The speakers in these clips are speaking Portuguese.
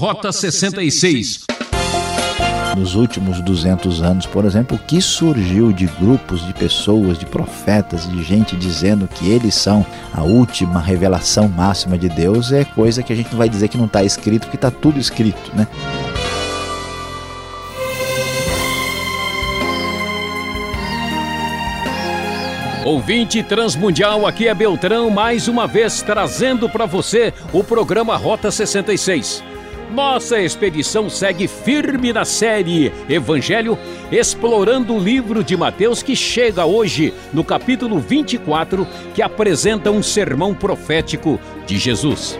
Rota 66. Nos últimos 200 anos, por exemplo, o que surgiu de grupos de pessoas, de profetas, de gente dizendo que eles são a última revelação máxima de Deus é coisa que a gente não vai dizer que não está escrito, porque está tudo escrito, né? Ouvinte Transmundial, aqui é Beltrão, mais uma vez trazendo para você o programa Rota 66. Nossa expedição segue firme na série Evangelho, explorando o livro de Mateus que chega hoje no capítulo 24, que apresenta um sermão profético de Jesus.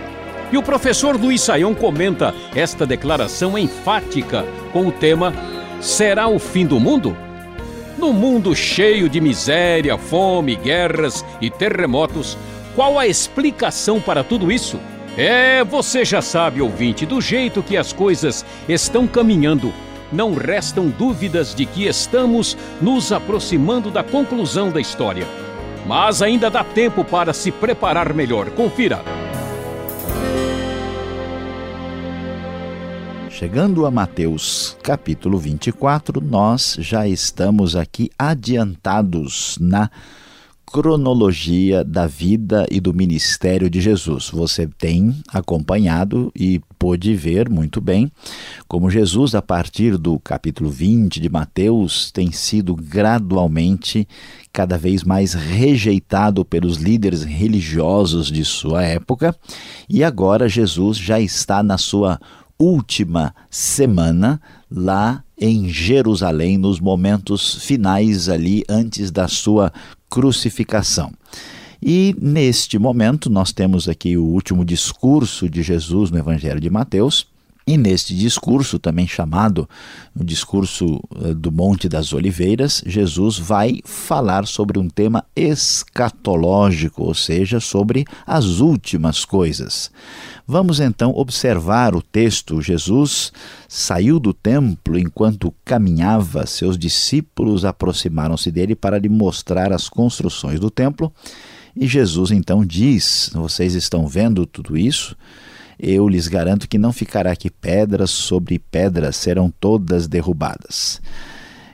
E o professor Luiz Saião comenta esta declaração enfática com o tema Será o fim do mundo? No mundo cheio de miséria, fome, guerras e terremotos, qual a explicação para tudo isso? É, você já sabe, ouvinte, do jeito que as coisas estão caminhando, não restam dúvidas de que estamos nos aproximando da conclusão da história. Mas ainda dá tempo para se preparar melhor. Confira. Chegando a Mateus capítulo 24, nós já estamos aqui adiantados na cronologia da vida e do ministério de Jesus. Você tem acompanhado e pôde ver muito bem como Jesus, a partir do capítulo 20 de Mateus, tem sido gradualmente cada vez mais rejeitado pelos líderes religiosos de sua época, e agora Jesus já está na sua última semana lá em Jerusalém, nos momentos finais ali antes da sua crucificação. E neste momento nós temos aqui o último discurso de Jesus no Evangelho de Mateus, e neste discurso, também chamado o discurso eh, do Monte das Oliveiras, Jesus vai falar sobre um tema escatológico, ou seja, sobre as últimas coisas. Vamos então observar o texto. Jesus saiu do templo enquanto caminhava, seus discípulos aproximaram-se dele para lhe mostrar as construções do templo. E Jesus então diz: Vocês estão vendo tudo isso? eu lhes garanto que não ficará aqui pedras sobre pedras, serão todas derrubadas.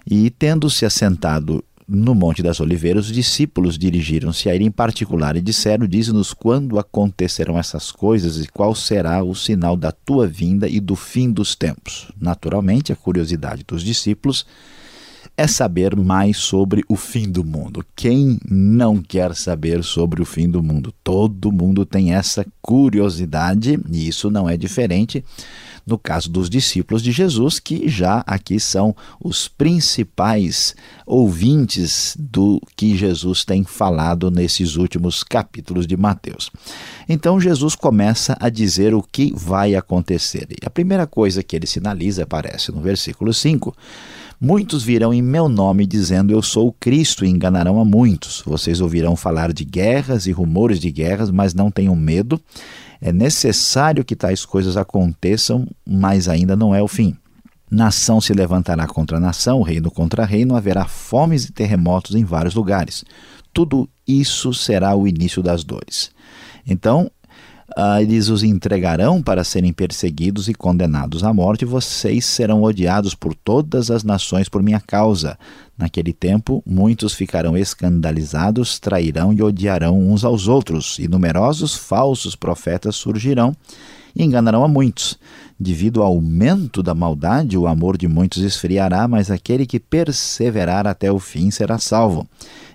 E, tendo-se assentado no Monte das Oliveiras, os discípulos dirigiram-se a ele em particular e disseram: Dize-nos quando acontecerão essas coisas e qual será o sinal da tua vinda e do fim dos tempos. Naturalmente, a curiosidade dos discípulos é saber mais sobre o fim do mundo. Quem não quer saber sobre o fim do mundo? Todo mundo tem essa curiosidade e isso não é diferente no caso dos discípulos de Jesus, que já aqui são os principais ouvintes do que Jesus tem falado nesses últimos capítulos de Mateus. Então Jesus começa a dizer o que vai acontecer. E a primeira coisa que ele sinaliza aparece no versículo 5 Muitos virão em meu nome dizendo eu sou o Cristo e enganarão a muitos. Vocês ouvirão falar de guerras e rumores de guerras, mas não tenham medo. É necessário que tais coisas aconteçam, mas ainda não é o fim. Nação se levantará contra nação, reino contra reino, haverá fomes e terremotos em vários lugares. Tudo isso será o início das dores. Então, ah, eles os entregarão para serem perseguidos e condenados à morte, vocês serão odiados por todas as nações por minha causa. Naquele tempo, muitos ficarão escandalizados, trairão e odiarão uns aos outros, e numerosos falsos profetas surgirão e enganarão a muitos. Devido ao aumento da maldade, o amor de muitos esfriará, mas aquele que perseverar até o fim será salvo.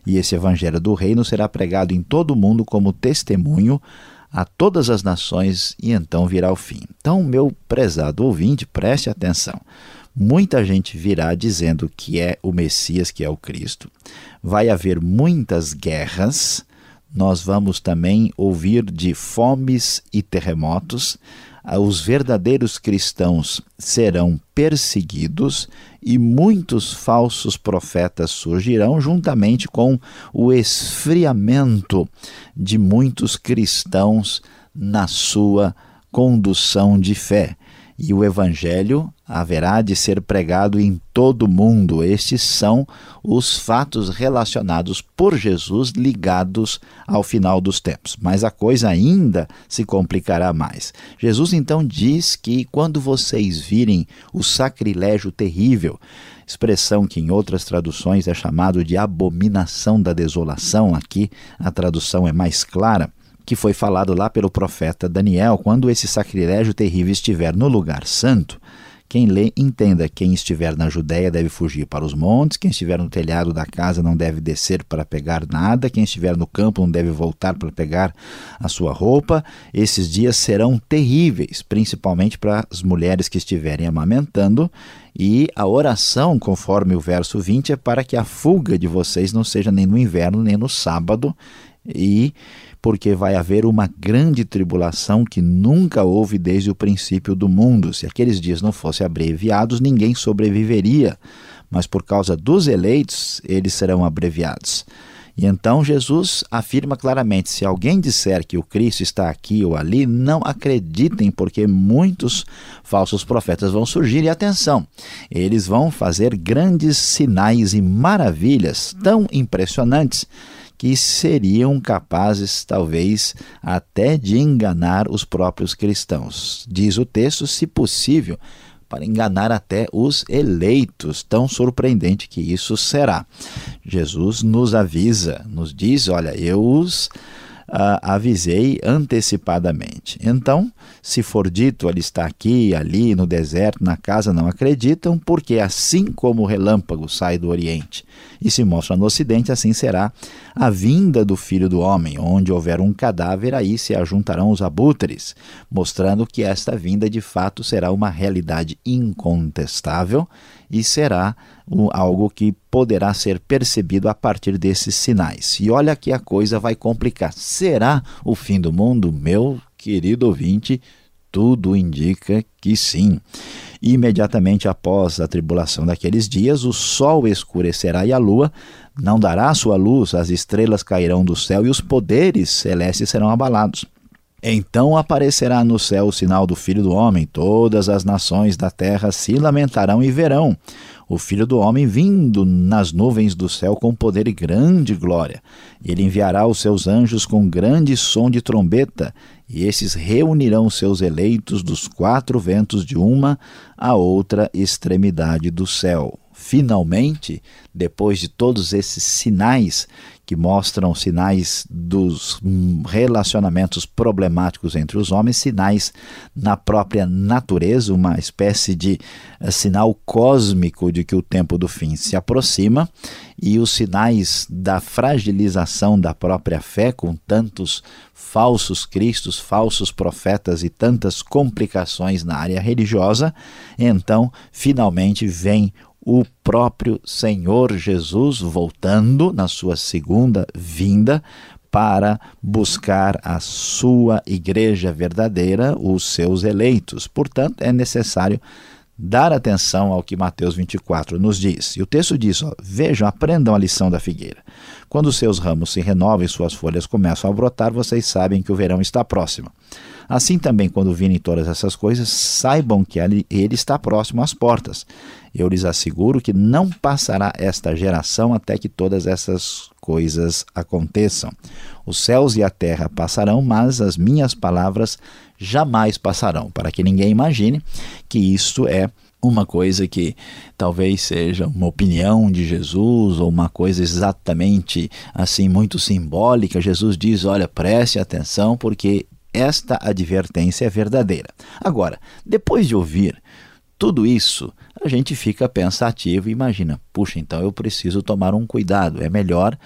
E esse evangelho do reino será pregado em todo o mundo como testemunho a todas as nações e então virá o fim. Então, meu prezado ouvinte, preste atenção. Muita gente virá dizendo que é o Messias, que é o Cristo. Vai haver muitas guerras. Nós vamos também ouvir de fomes e terremotos os verdadeiros cristãos serão perseguidos e muitos falsos profetas surgirão, juntamente com o esfriamento de muitos cristãos na sua condução de fé. E o Evangelho haverá de ser pregado em todo o mundo. Estes são os fatos relacionados por Jesus ligados ao final dos tempos. Mas a coisa ainda se complicará mais. Jesus então diz que quando vocês virem o sacrilégio terrível, expressão que em outras traduções é chamado de abominação da desolação, aqui a tradução é mais clara que foi falado lá pelo profeta Daniel, quando esse sacrilégio terrível estiver no lugar santo, quem lê, entenda: quem estiver na Judéia deve fugir para os montes, quem estiver no telhado da casa não deve descer para pegar nada, quem estiver no campo não deve voltar para pegar a sua roupa. Esses dias serão terríveis, principalmente para as mulheres que estiverem amamentando. E a oração, conforme o verso 20, é para que a fuga de vocês não seja nem no inverno nem no sábado. E porque vai haver uma grande tribulação que nunca houve desde o princípio do mundo. Se aqueles dias não fossem abreviados, ninguém sobreviveria, mas por causa dos eleitos, eles serão abreviados. E então Jesus afirma claramente: se alguém disser que o Cristo está aqui ou ali, não acreditem, porque muitos falsos profetas vão surgir. E atenção, eles vão fazer grandes sinais e maravilhas tão impressionantes que seriam capazes, talvez, até de enganar os próprios cristãos. Diz o texto, se possível, para enganar até os eleitos. Tão surpreendente que isso será. Jesus nos avisa, nos diz: olha, eu os uh, avisei antecipadamente. Então, se for dito, ele está aqui, ali, no deserto, na casa, não acreditam, porque assim como o relâmpago sai do Oriente e se mostra no Ocidente, assim será a vinda do Filho do Homem. Onde houver um cadáver, aí se ajuntarão os abutres, mostrando que esta vinda de fato será uma realidade incontestável e será algo que poderá ser percebido a partir desses sinais. E olha que a coisa vai complicar. Será o fim do mundo? Meu querido ouvinte, tudo indica que sim. Imediatamente após a tribulação daqueles dias, o sol escurecerá e a lua não dará sua luz, as estrelas cairão do céu e os poderes celestes serão abalados. Então aparecerá no céu o sinal do Filho do Homem, todas as nações da terra se lamentarão e verão o Filho do Homem vindo nas nuvens do céu com poder e grande glória. Ele enviará os seus anjos com grande som de trombeta, e esses reunirão seus eleitos dos quatro ventos de uma a outra extremidade do céu. Finalmente, depois de todos esses sinais que mostram sinais dos relacionamentos problemáticos entre os homens, sinais na própria natureza, uma espécie de uh, sinal cósmico de que o tempo do fim se aproxima, e os sinais da fragilização da própria fé, com tantos falsos cristos, falsos profetas e tantas complicações na área religiosa, então finalmente vem o próprio Senhor Jesus voltando na sua segunda vinda para buscar a sua igreja verdadeira, os seus eleitos. Portanto, é necessário dar atenção ao que Mateus 24 nos diz. E o texto diz: ó, Vejam, aprendam a lição da figueira. Quando seus ramos se renovam e suas folhas começam a brotar, vocês sabem que o verão está próximo. Assim também, quando virem todas essas coisas, saibam que ele está próximo às portas. Eu lhes asseguro que não passará esta geração até que todas essas coisas aconteçam. Os céus e a terra passarão, mas as minhas palavras jamais passarão, para que ninguém imagine que isto é uma coisa que talvez seja uma opinião de Jesus ou uma coisa exatamente assim muito simbólica. Jesus diz: "Olha, preste atenção porque esta advertência é verdadeira". Agora, depois de ouvir tudo isso, a gente fica pensativo e imagina: puxa, então eu preciso tomar um cuidado. É melhor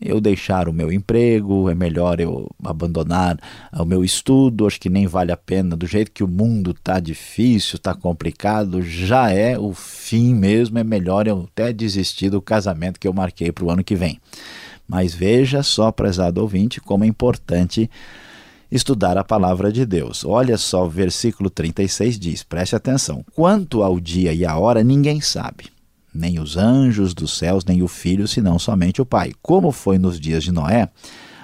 eu deixar o meu emprego, é melhor eu abandonar o meu estudo, acho que nem vale a pena, do jeito que o mundo está difícil, está complicado, já é o fim mesmo, é melhor eu até desistir do casamento que eu marquei para o ano que vem. Mas veja só, prezado ouvinte, como é importante estudar a palavra de Deus. Olha só, o versículo 36 diz: preste atenção. Quanto ao dia e a hora, ninguém sabe, nem os anjos dos céus, nem o filho, senão somente o Pai. Como foi nos dias de Noé,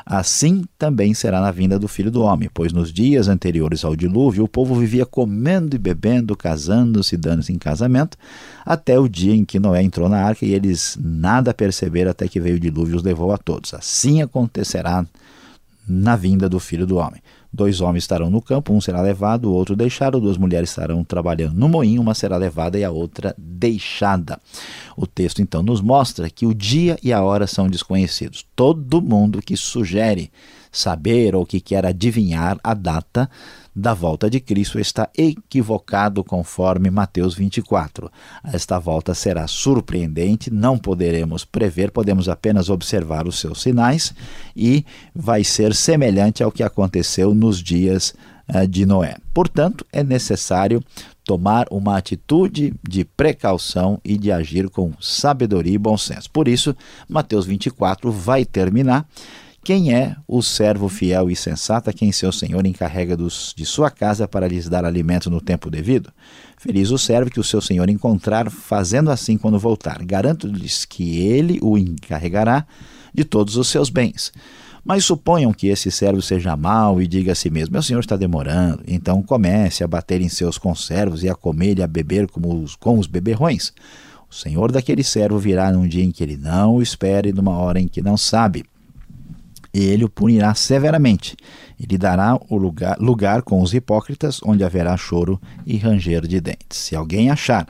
Assim também será na vinda do Filho do Homem, pois nos dias anteriores ao dilúvio o povo vivia comendo e bebendo, casando-se e dando-se em casamento, até o dia em que Noé entrou na arca e eles nada perceberam até que veio o dilúvio e os levou a todos. Assim acontecerá na vinda do Filho do Homem. Dois homens estarão no campo, um será levado, o outro deixado, duas mulheres estarão trabalhando no moinho, uma será levada e a outra deixada. O texto então nos mostra que o dia e a hora são desconhecidos. Todo mundo que sugere saber ou que quer adivinhar a data da volta de Cristo está equivocado conforme Mateus 24. Esta volta será surpreendente, não poderemos prever, podemos apenas observar os seus sinais e vai ser semelhante ao que aconteceu nos dias uh, de Noé. Portanto, é necessário tomar uma atitude de precaução e de agir com sabedoria e bom senso. Por isso, Mateus 24 vai terminar quem é o servo fiel e sensato a quem seu senhor encarrega dos, de sua casa para lhes dar alimento no tempo devido? Feliz o servo que o seu senhor encontrar fazendo assim quando voltar. Garanto-lhes que ele o encarregará de todos os seus bens. Mas suponham que esse servo seja mau e diga a si mesmo: Meu senhor está demorando. Então comece a bater em seus conservos e a comer e a beber como os, com os beberrões. O senhor daquele servo virá num dia em que ele não o espera e numa hora em que não sabe e ele o punirá severamente. E lhe dará o lugar, lugar com os hipócritas, onde haverá choro e ranger de dentes. Se alguém achar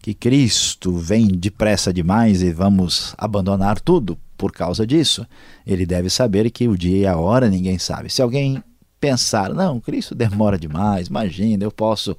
que Cristo vem depressa demais e vamos abandonar tudo por causa disso, ele deve saber que o dia e a hora ninguém sabe. Se alguém pensar, não, Cristo demora demais, imagina, eu posso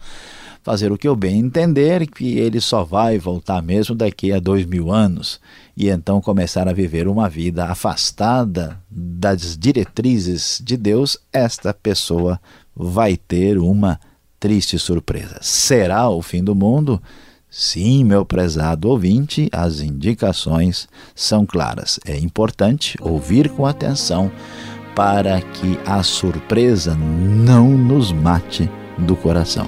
fazer o que eu bem entender, que ele só vai voltar mesmo daqui a dois mil anos, e então começar a viver uma vida afastada das diretrizes de Deus, esta pessoa vai ter uma triste surpresa. Será o fim do mundo? Sim, meu prezado ouvinte, as indicações são claras. É importante ouvir com atenção para que a surpresa não nos mate do coração.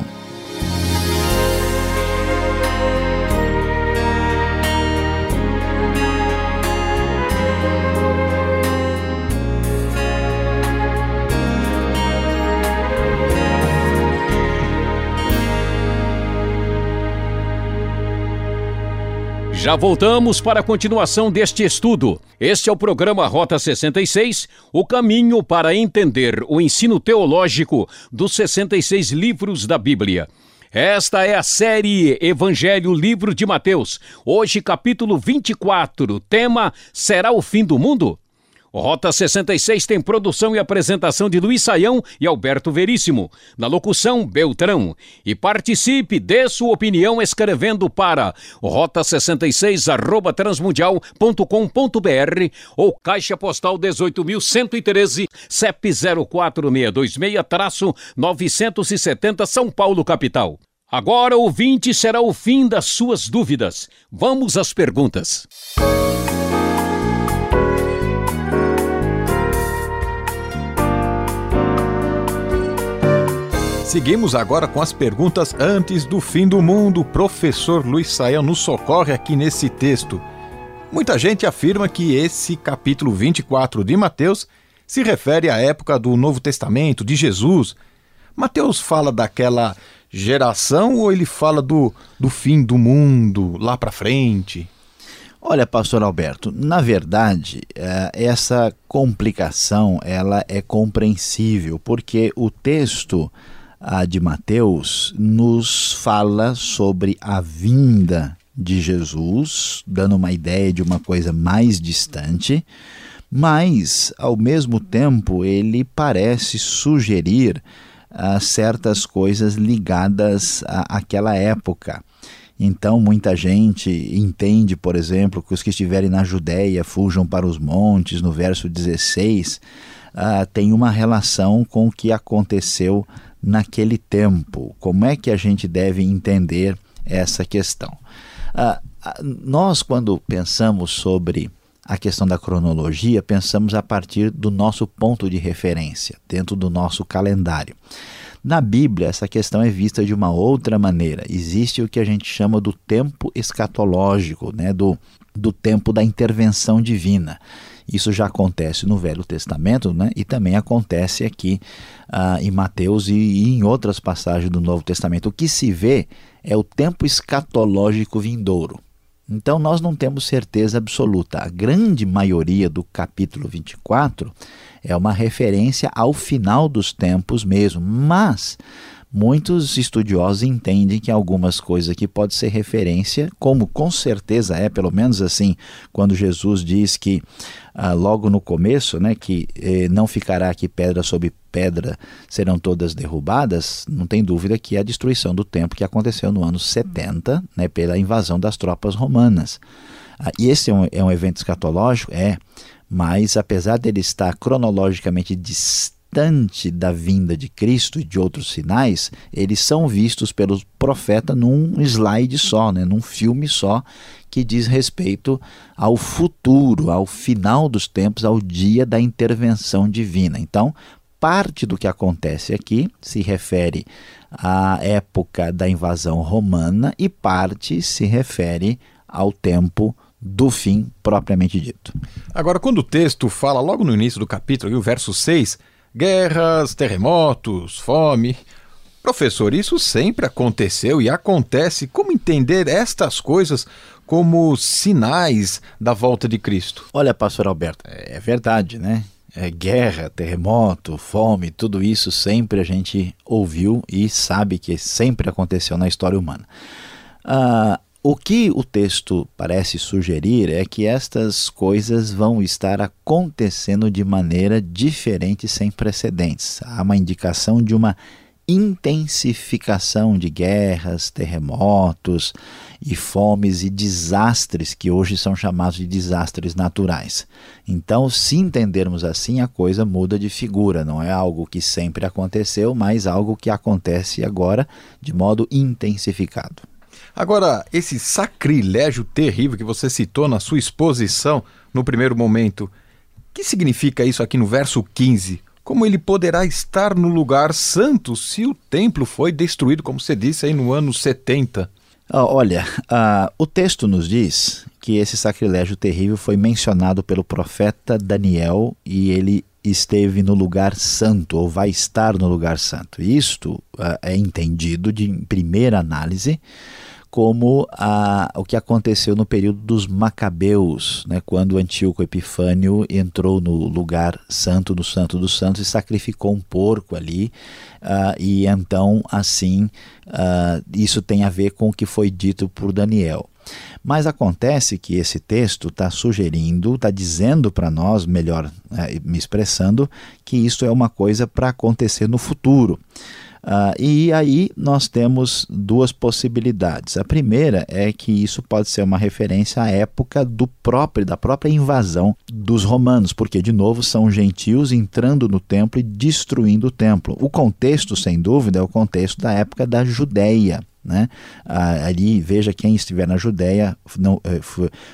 Já voltamos para a continuação deste estudo. Este é o programa Rota 66, o caminho para entender o ensino teológico dos 66 livros da Bíblia. Esta é a série Evangelho Livro de Mateus. Hoje, capítulo 24. Tema: Será o fim do mundo? Rota 66 tem produção e apresentação de Luiz Saião e Alberto Veríssimo. Na locução, Beltrão. E participe, dê sua opinião escrevendo para rota66 arroba transmundial.com.br ou Caixa Postal 18.113, CEP 04626-970 São Paulo, capital. Agora, ouvinte, será o fim das suas dúvidas. Vamos às perguntas. Seguimos agora com as perguntas antes do fim do mundo. O professor Luiz Saião nos socorre aqui nesse texto. Muita gente afirma que esse capítulo 24 de Mateus se refere à época do Novo Testamento, de Jesus. Mateus fala daquela geração ou ele fala do, do fim do mundo lá para frente? Olha, pastor Alberto, na verdade, é, essa complicação ela é compreensível, porque o texto a de Mateus nos fala sobre a vinda de Jesus, dando uma ideia de uma coisa mais distante, mas, ao mesmo tempo, ele parece sugerir uh, certas coisas ligadas à, àquela época. Então, muita gente entende, por exemplo, que os que estiverem na Judéia fujam para os montes, no verso 16, uh, tem uma relação com o que aconteceu naquele tempo. Como é que a gente deve entender essa questão? Ah, ah, nós, quando pensamos sobre a questão da cronologia, pensamos a partir do nosso ponto de referência, dentro do nosso calendário. Na Bíblia, essa questão é vista de uma outra maneira. Existe o que a gente chama do tempo escatológico, né? do, do tempo da intervenção divina. Isso já acontece no Velho Testamento né? e também acontece aqui uh, em Mateus e, e em outras passagens do Novo Testamento. O que se vê é o tempo escatológico vindouro. Então nós não temos certeza absoluta. A grande maioria do capítulo 24 é uma referência ao final dos tempos mesmo, mas muitos estudiosos entendem que algumas coisas aqui pode ser referência, como com certeza é, pelo menos assim, quando Jesus diz que ah, logo no começo, né, que eh, não ficará aqui pedra sobre pedra, serão todas derrubadas, não tem dúvida que é a destruição do templo que aconteceu no ano 70, né, pela invasão das tropas romanas. Ah, e esse é um, é um evento escatológico? É, mas apesar dele estar cronologicamente distante da vinda de Cristo e de outros sinais, eles são vistos pelos profetas num slide só, né, num filme só, que diz respeito ao futuro, ao final dos tempos, ao dia da intervenção divina. Então, parte do que acontece aqui se refere à época da invasão romana e parte se refere ao tempo do fim propriamente dito. Agora, quando o texto fala logo no início do capítulo, o verso 6, guerras, terremotos, fome. Professor, isso sempre aconteceu e acontece. Como entender estas coisas como sinais da volta de Cristo? Olha, pastor Alberto, é verdade, né? É, guerra, terremoto, fome, tudo isso sempre a gente ouviu e sabe que sempre aconteceu na história humana. Ah, o que o texto parece sugerir é que estas coisas vão estar acontecendo de maneira diferente, sem precedentes. Há uma indicação de uma intensificação de guerras, terremotos e fomes e desastres que hoje são chamados de desastres naturais. Então, se entendermos assim, a coisa muda de figura, não é algo que sempre aconteceu, mas algo que acontece agora de modo intensificado. Agora, esse sacrilégio terrível que você citou na sua exposição no primeiro momento, que significa isso aqui no verso 15? Como ele poderá estar no lugar santo se o templo foi destruído, como você disse aí no ano 70? Ah, olha, uh, o texto nos diz que esse sacrilégio terrível foi mencionado pelo profeta Daniel e ele esteve no lugar santo ou vai estar no lugar santo. Isto uh, é entendido de primeira análise como a, o que aconteceu no período dos Macabeus, né, quando Antíoco Epifânio entrou no lugar santo do Santo dos Santos e sacrificou um porco ali, uh, e então assim uh, isso tem a ver com o que foi dito por Daniel. Mas acontece que esse texto está sugerindo, está dizendo para nós, melhor uh, me expressando, que isso é uma coisa para acontecer no futuro. Uh, e aí nós temos duas possibilidades. A primeira é que isso pode ser uma referência à época do próprio, da própria invasão dos romanos, porque de novo são gentios entrando no templo e destruindo o templo. O contexto, sem dúvida, é o contexto da época da Judéia. Né? Ali, veja quem estiver na Judéia, não, eh,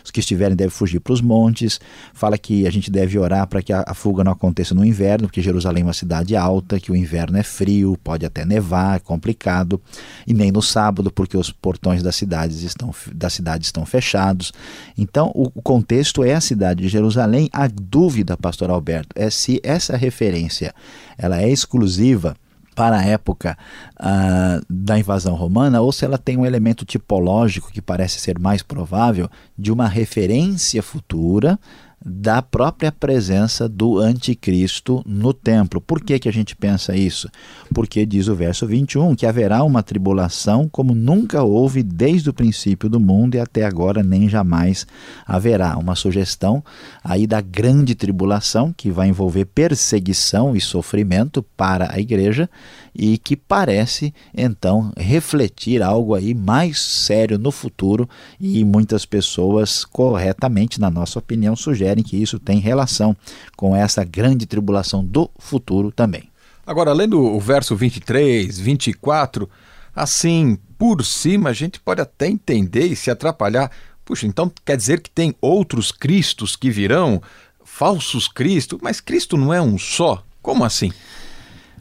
os que estiverem devem fugir para os montes. Fala que a gente deve orar para que a, a, fuga não aconteça no inverno, porque Jerusalém é uma cidade alta, que o inverno é frio, pode até nevar, é complicado. E nem no sábado, porque os portões das cidades estão, da cidade estão fechados. Então, o, o contexto é a cidade de Jerusalém. A dúvida, pastor Alberto, é se essa referência ela é exclusiva para a época uh, da invasão romana, ou se ela tem um elemento tipológico que parece ser mais provável de uma referência futura da própria presença do anticristo no templo. Por que, que a gente pensa isso? Porque diz o verso 21 que haverá uma tribulação como nunca houve desde o princípio do mundo e até agora nem jamais haverá. Uma sugestão aí da grande tribulação que vai envolver perseguição e sofrimento para a igreja e que parece então refletir algo aí mais sério no futuro e muitas pessoas corretamente, na nossa opinião, sugerem que isso tem relação com essa grande tribulação do futuro também. Agora, lendo o verso 23, 24, assim, por cima, a gente pode até entender e se atrapalhar. Puxa, então quer dizer que tem outros Cristos que virão, falsos Cristos, mas Cristo não é um só? Como assim?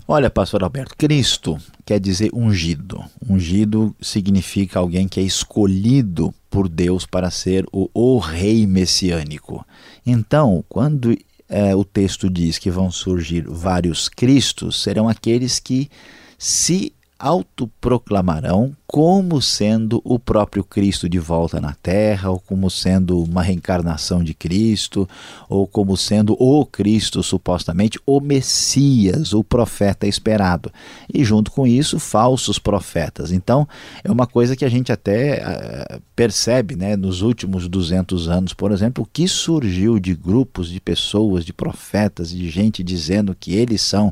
Olha, pastor Alberto, Cristo quer dizer ungido. Ungido significa alguém que é escolhido por Deus para ser o, o rei messiânico. Então, quando é, o texto diz que vão surgir vários Cristos, serão aqueles que se autoproclamarão como sendo o próprio Cristo de volta na terra, ou como sendo uma reencarnação de Cristo, ou como sendo o Cristo, supostamente, o Messias, o profeta esperado. E junto com isso, falsos profetas. Então, é uma coisa que a gente até uh, percebe né, nos últimos 200 anos, por exemplo, o que surgiu de grupos de pessoas, de profetas, de gente dizendo que eles são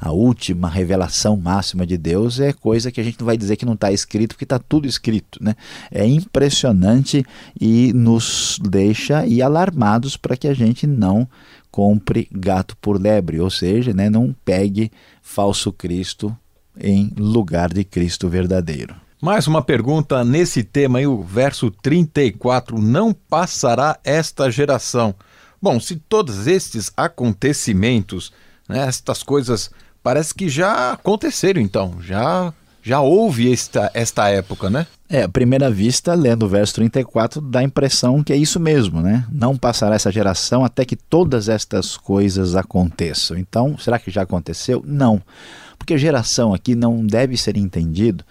a última revelação máxima de Deus, é coisa que a gente não vai dizer que não está escrito escrito, porque está tudo escrito. Né? É impressionante e nos deixa e alarmados para que a gente não compre gato por lebre, ou seja, né, não pegue falso Cristo em lugar de Cristo verdadeiro. Mais uma pergunta nesse tema aí, o verso 34, não passará esta geração. Bom, se todos estes acontecimentos, né, estas coisas, parece que já aconteceram então, já já houve esta, esta época, né? É, à primeira vista, lendo o verso 34, dá a impressão que é isso mesmo, né? Não passará essa geração até que todas estas coisas aconteçam. Então, será que já aconteceu? Não. Porque geração aqui não deve ser entendido,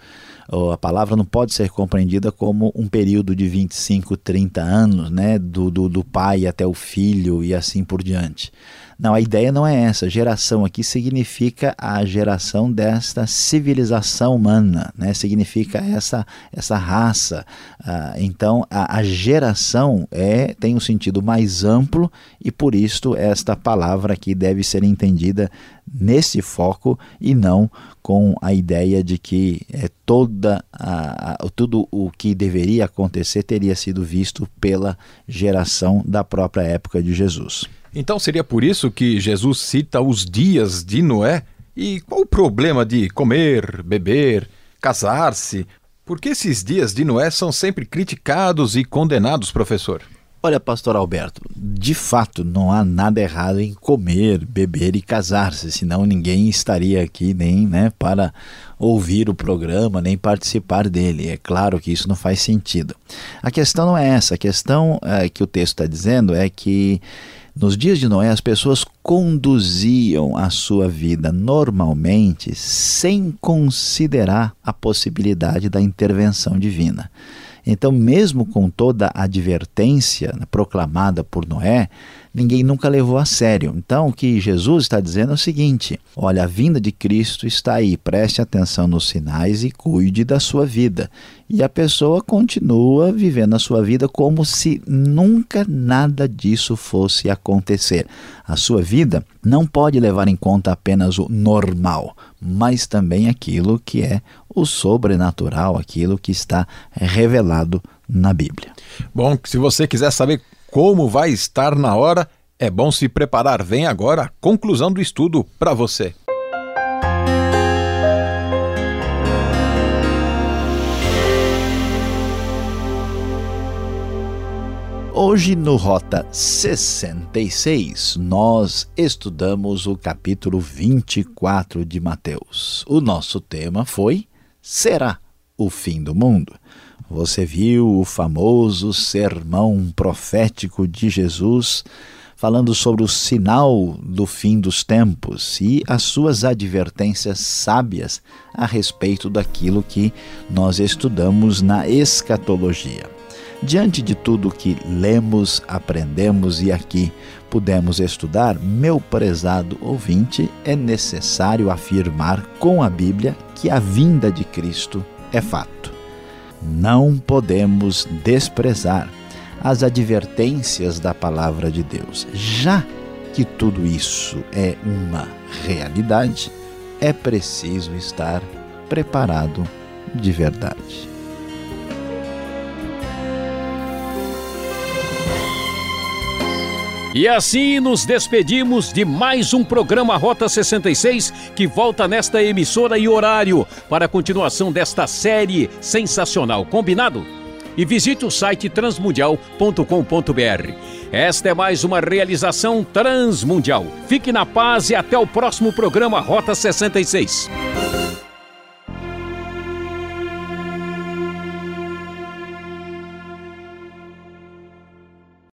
a palavra não pode ser compreendida como um período de 25, 30 anos, né? Do, do, do pai até o filho e assim por diante. Não, a ideia não é essa. Geração aqui significa a geração desta civilização humana, né? significa essa, essa raça. Ah, então, a, a, geração é, tem um sentido mais amplo e por isso esta palavra aqui deve ser entendida nesse foco e não com a ideia de que é toda a, a, tudo o que deveria acontecer teria sido visto pela geração da própria época de Jesus. Então seria por isso que Jesus cita os dias de Noé? E qual o problema de comer, beber, casar-se? Por que esses dias de Noé são sempre criticados e condenados, professor? Olha, pastor Alberto, de fato não há nada errado em comer, beber e casar-se, senão ninguém estaria aqui nem né, para ouvir o programa, nem participar dele. É claro que isso não faz sentido. A questão não é essa, a questão é, que o texto está dizendo é que nos dias de Noé, as pessoas conduziam a sua vida normalmente sem considerar a possibilidade da intervenção divina. Então, mesmo com toda a advertência proclamada por Noé, ninguém nunca levou a sério. Então, o que Jesus está dizendo é o seguinte: olha, a vinda de Cristo está aí, preste atenção nos sinais e cuide da sua vida. E a pessoa continua vivendo a sua vida como se nunca nada disso fosse acontecer. A sua vida não pode levar em conta apenas o normal, mas também aquilo que é o sobrenatural, aquilo que está revelado na Bíblia. Bom, se você quiser saber como vai estar na hora, é bom se preparar. Vem agora a conclusão do estudo para você. Hoje no Rota 66, nós estudamos o capítulo 24 de Mateus. O nosso tema foi Será o fim do mundo? Você viu o famoso sermão profético de Jesus falando sobre o sinal do fim dos tempos e as suas advertências sábias a respeito daquilo que nós estudamos na escatologia. Diante de tudo que lemos, aprendemos e aqui pudemos estudar, meu prezado ouvinte, é necessário afirmar com a Bíblia que a vinda de Cristo é fato. Não podemos desprezar as advertências da palavra de Deus. Já que tudo isso é uma realidade, é preciso estar preparado de verdade. E assim nos despedimos de mais um programa Rota 66 que volta nesta emissora e horário para a continuação desta série sensacional. Combinado? E visite o site transmundial.com.br. Esta é mais uma realização transmundial. Fique na paz e até o próximo programa Rota 66.